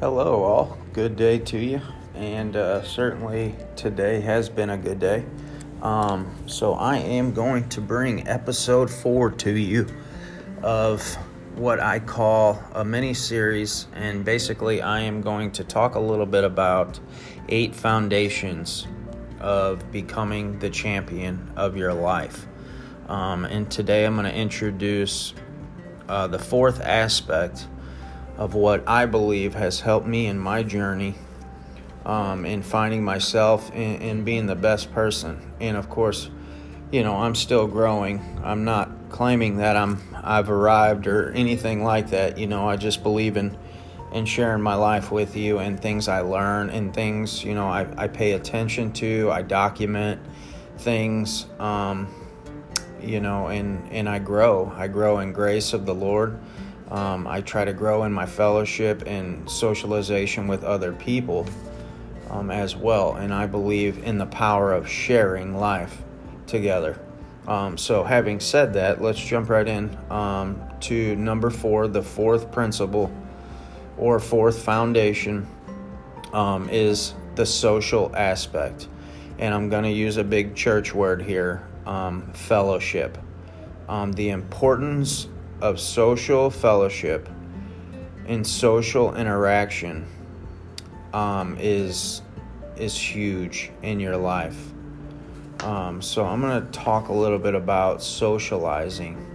Hello, all. Good day to you. And uh, certainly today has been a good day. Um, so, I am going to bring episode four to you of what I call a mini series. And basically, I am going to talk a little bit about eight foundations of becoming the champion of your life. Um, and today I'm going to introduce uh, the fourth aspect of what I believe has helped me in my journey um, in finding myself and, being the best person. And of course, you know, I'm still growing. I'm not claiming that I'm I've arrived or anything like that. You know, I just believe in in sharing my life with you and things I learn and things you know I, I pay attention to. I document things. Um, you know, and and I grow. I grow in grace of the Lord. Um, I try to grow in my fellowship and socialization with other people um, as well. And I believe in the power of sharing life together. Um, so, having said that, let's jump right in um, to number four, the fourth principle or fourth foundation um, is the social aspect. And I'm going to use a big church word here um, fellowship. The importance of social fellowship and social interaction um, is is huge in your life. Um, so I'm going to talk a little bit about socializing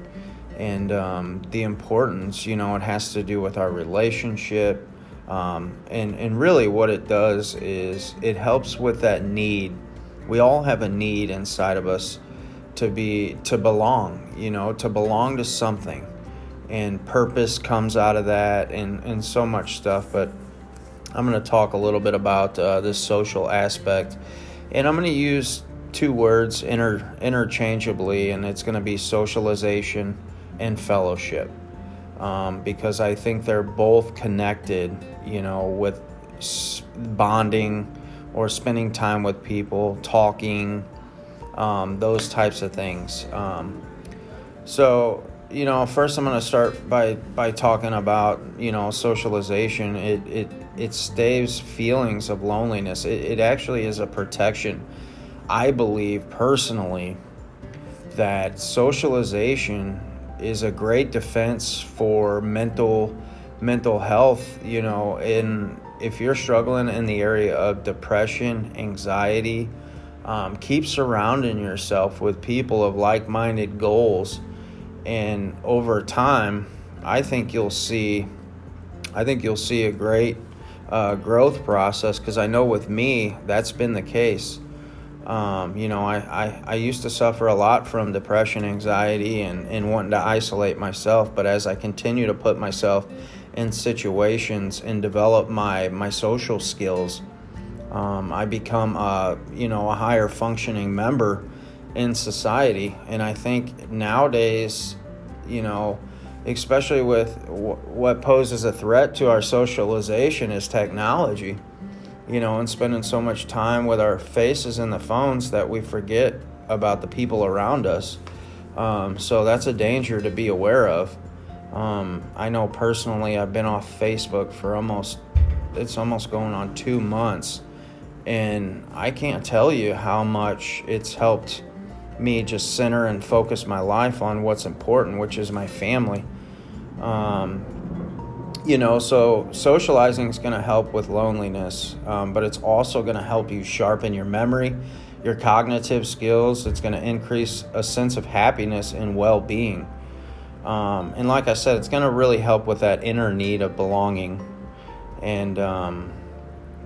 and um, the importance. You know, it has to do with our relationship, um, and and really what it does is it helps with that need. We all have a need inside of us to be to belong you know to belong to something and purpose comes out of that and and so much stuff but i'm going to talk a little bit about uh, this social aspect and i'm going to use two words inter, interchangeably and it's going to be socialization and fellowship um, because i think they're both connected you know with bonding or spending time with people talking um, those types of things. Um, so, you know, first I'm going to start by by talking about you know socialization. It it it staves feelings of loneliness. It, it actually is a protection. I believe personally that socialization is a great defense for mental mental health. You know, in if you're struggling in the area of depression, anxiety um, keep surrounding yourself with people of like minded goals. And over time, I think you'll see. I think you'll see a great uh, growth process because I know with me that's been the case. Um, you know, I, I, I, used to suffer a lot from depression, anxiety, and, and wanting to isolate myself. But as I continue to put myself in situations and develop my, my social skills, um, I become a you know a higher functioning member in society, and I think nowadays, you know, especially with w- what poses a threat to our socialization is technology. You know, and spending so much time with our faces in the phones that we forget about the people around us. Um, so that's a danger to be aware of. Um, I know personally, I've been off Facebook for almost, it's almost going on two months. And I can't tell you how much it's helped me just center and focus my life on what's important, which is my family. Um, you know, so socializing is going to help with loneliness, um, but it's also going to help you sharpen your memory, your cognitive skills. It's going to increase a sense of happiness and well being. Um, and like I said, it's going to really help with that inner need of belonging. And, um,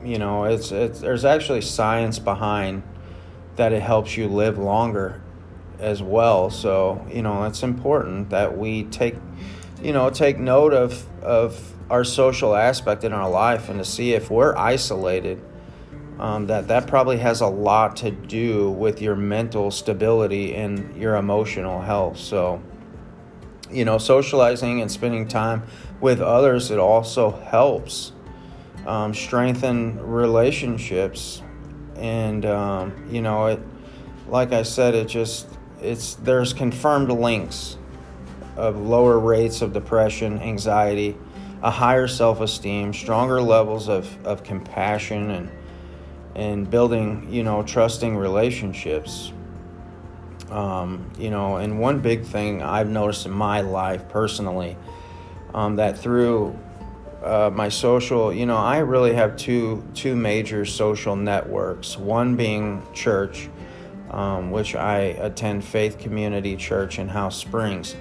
you know, it's, it's there's actually science behind that it helps you live longer as well. So, you know, it's important that we take, you know, take note of of our social aspect in our life and to see if we're isolated. Um, that that probably has a lot to do with your mental stability and your emotional health. So, you know, socializing and spending time with others it also helps um, strengthen relationships, and um, you know it. Like I said, it just it's there's confirmed links of lower rates of depression, anxiety, a higher self-esteem, stronger levels of, of compassion and and building, you know, trusting relationships. Um, you know, and one big thing I've noticed in my life personally, um, that through uh, my social, you know, I really have two two major social networks. One being church, um, which I attend Faith Community Church in House Springs.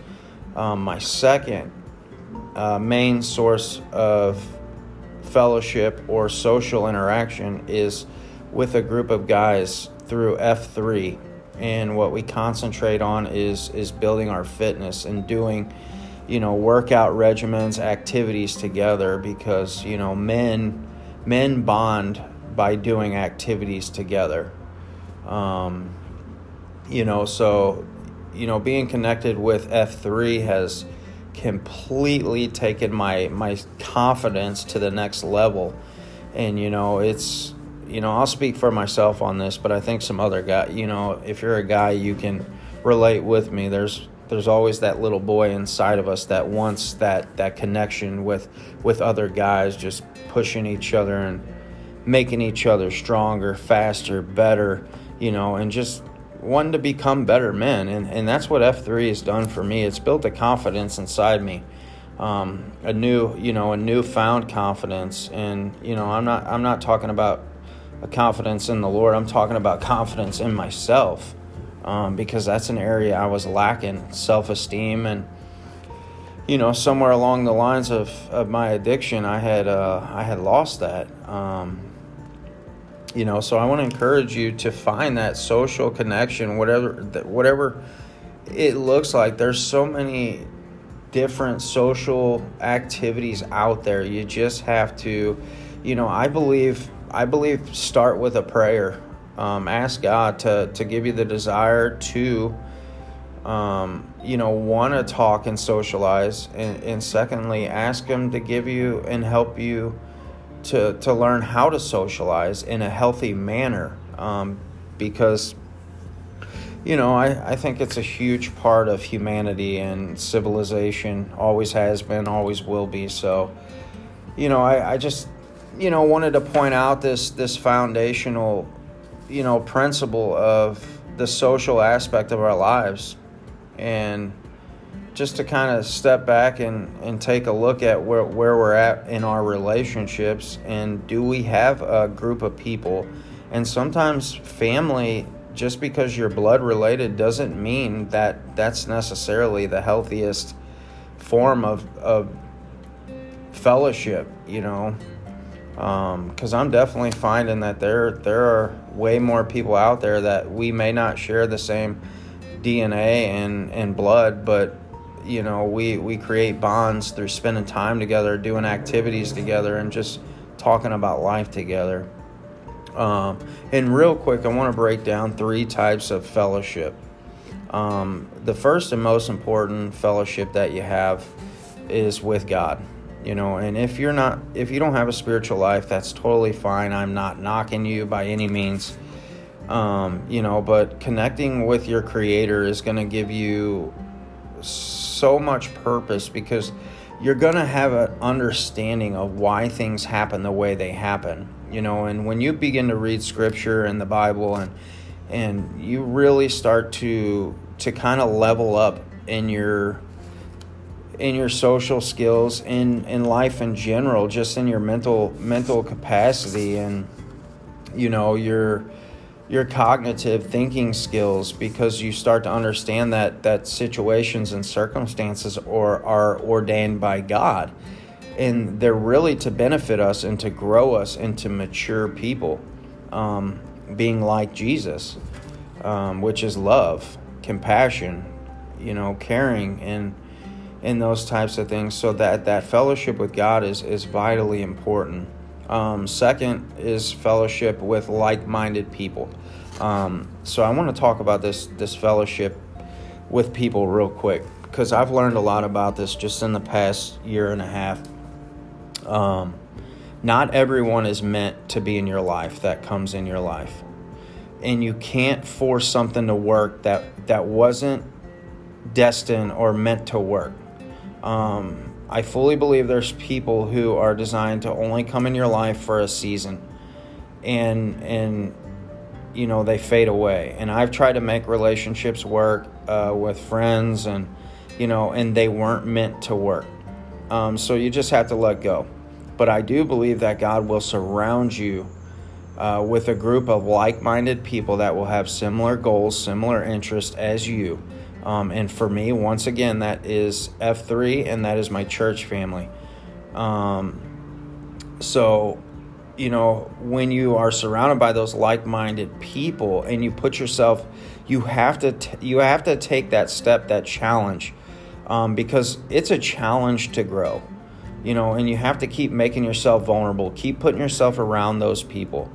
Um, my second uh, main source of fellowship or social interaction is with a group of guys through F3 and what we concentrate on is is building our fitness and doing you know workout regimens activities together because you know men men bond by doing activities together um, you know so you know being connected with F3 has completely taken my my confidence to the next level. And you know it's you know I'll speak for myself on this but I think some other guy you know if you're a guy you can relate with me. There's there's always that little boy inside of us that wants that that connection with with other guys just pushing each other and making each other stronger faster better you know and just wanting to become better men. And, and that's what F3 has done for me. It's built a confidence inside me. Um, a new, you know, a newfound confidence. And, you know, I'm not, I'm not talking about a confidence in the Lord. I'm talking about confidence in myself. Um, because that's an area I was lacking self-esteem and, you know, somewhere along the lines of, of my addiction, I had, uh, I had lost that. Um, you know so i want to encourage you to find that social connection whatever whatever it looks like. There's so many different social activities out there. You just have to you know i believe i believe start with a prayer. Um, ask god to to give you the desire to um, you know want to talk and socialize. And, and secondly ask him to give you and help you to, to learn how to socialize in a healthy manner um, because you know I, I think it's a huge part of humanity and civilization always has been always will be. So you know I, I just you know wanted to point out this this foundational you know principle of the social aspect of our lives. And just to kind of step back and, and take a look at where, where we're at in our relationships and do we have a group of people? And sometimes family just because you're blood related doesn't mean that that's necessarily the healthiest form of, of fellowship you know? Because um, I'm definitely finding that there there are way more people out there that we may not share the same DNA and, and blood, but you know we we create bonds through spending time together doing activities together and just talking about life together. Um, and real quick i want to break down three types of fellowship. Um, the first and most important fellowship that you have is with god you know and if you're not if you don't have a spiritual life that's totally fine. I'm not knocking you by any means. Um, you know but connecting with your creator is going to give you so much purpose because you're going to have an understanding of why things happen the way they happen you know and when you begin to read scripture and the bible and and you really start to to kind of level up in your in your social skills in in life in general just in your mental mental capacity and you know your your cognitive thinking skills because you start to understand that that situations and circumstances are, are ordained by God. And they're really to benefit us and to grow us into mature people um, being like Jesus um, which is love compassion you know caring and and those types of things. So that that fellowship with God is is vitally important um, second is fellowship with like-minded people. Um, so I want to talk about this this fellowship with people real quick because I've learned a lot about this just in the past year and a half. Um, not everyone is meant to be in your life that comes in your life, and you can't force something to work that that wasn't destined or meant to work. Um, I fully believe there's people who are designed to only come in your life for a season. And and you know they fade away. And i've tried to make relationships work uh, with friends and you know and they weren't meant to work. Um, so you just have to let go. But i do believe that god will surround you uh, with a group of like-minded people that will have similar goals similar interests as you um, and for me once again that is f3 and that is my church family. Um, so you know, when you are surrounded by those like-minded people and you put yourself, you have to t- you have to take that step, that challenge, um, because it's a challenge to grow, you know, and you have to keep making yourself vulnerable, keep putting yourself around those people,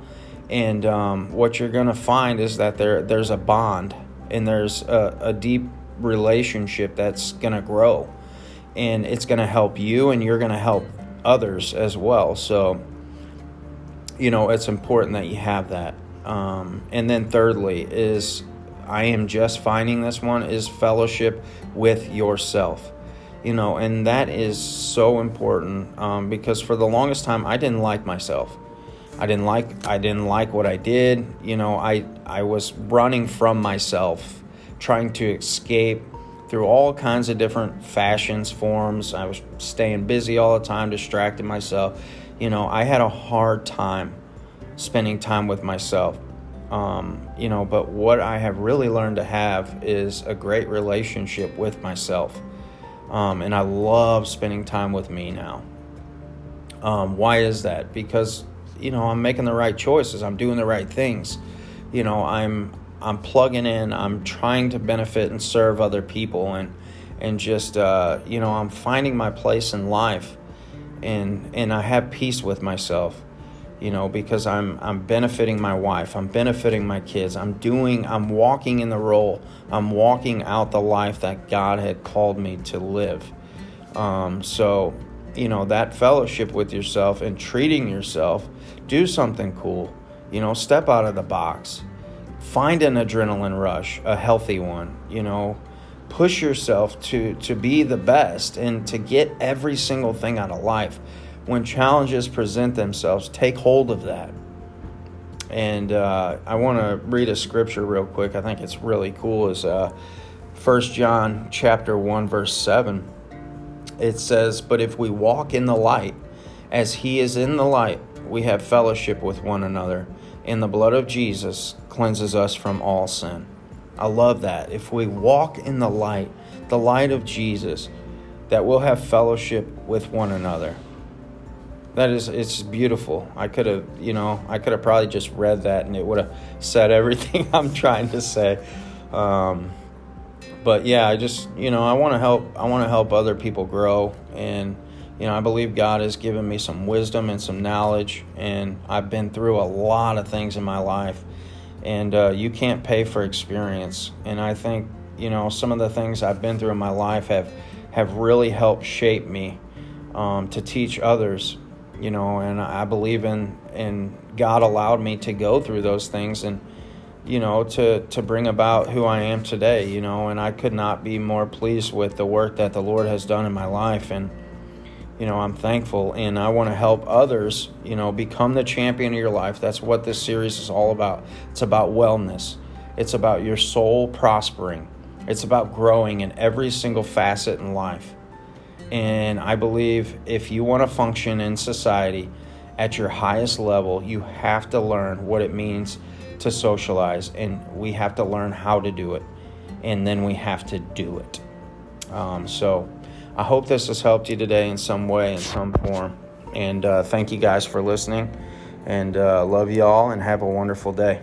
and um, what you're gonna find is that there there's a bond and there's a, a deep relationship that's gonna grow, and it's gonna help you and you're gonna help others as well. So you know, it's important that you have that. Um, and then thirdly is I am just finding this one is fellowship with yourself. You know, and that is so important um, because for the longest time I didn't like myself. I didn't like I didn't like what I did. You know, I I was running from myself, trying to escape through all kinds of different fashions, forms. I was staying busy all the time, distracting myself you know, I had a hard time spending time with myself. Um, you know, but what I have really learned to have is a great relationship with myself. Um, and I love spending time with me now. Um, why is that? Because, you know, I'm making the right choices, I'm doing the right things. You know, I'm I'm plugging in, I'm trying to benefit and serve other people and and just uh, you know, I'm finding my place in life and and I have peace with myself you know because I'm I'm benefiting my wife I'm benefiting my kids I'm doing I'm walking in the role I'm walking out the life that God had called me to live. Um, so you know that fellowship with yourself and treating yourself do something cool you know step out of the box find an adrenaline rush a healthy one you know? Push yourself to to be the best and to get every single thing out of life. When challenges present themselves take hold of that. And uh, i want to read a scripture real quick. I think it's really cool. Is uh, 1 john chapter 1 verse 7 it says but if we walk in the light as he is in the light we have fellowship with one another. And the blood of jesus cleanses us from all sin I love that. If we walk in the light, the light of Jesus, that we'll have fellowship with one another. That is, it's beautiful. I could have, you know, I could have probably just read that and it would have said everything I'm trying to say. Um, but yeah, I just, you know, I want to help. I want to help other people grow, and you know, I believe God has given me some wisdom and some knowledge, and I've been through a lot of things in my life and uh, you can't pay for experience. And I think you know some of the things I've been through in my life have have really helped shape me um, to teach others. You know, and I believe in in God allowed me to go through those things and you know to to bring about who I am today. You know, and I could not be more pleased with the work that the Lord has done in my life and you know, I'm thankful and I want to help others, you know, become the champion of your life. That's what this series is all about. It's about wellness, it's about your soul prospering, it's about growing in every single facet in life. And I believe if you want to function in society at your highest level, you have to learn what it means to socialize, and we have to learn how to do it, and then we have to do it. Um, so, I hope this has helped you today in some way, in some form. And uh, thank you guys for listening. And uh, love you all and have a wonderful day.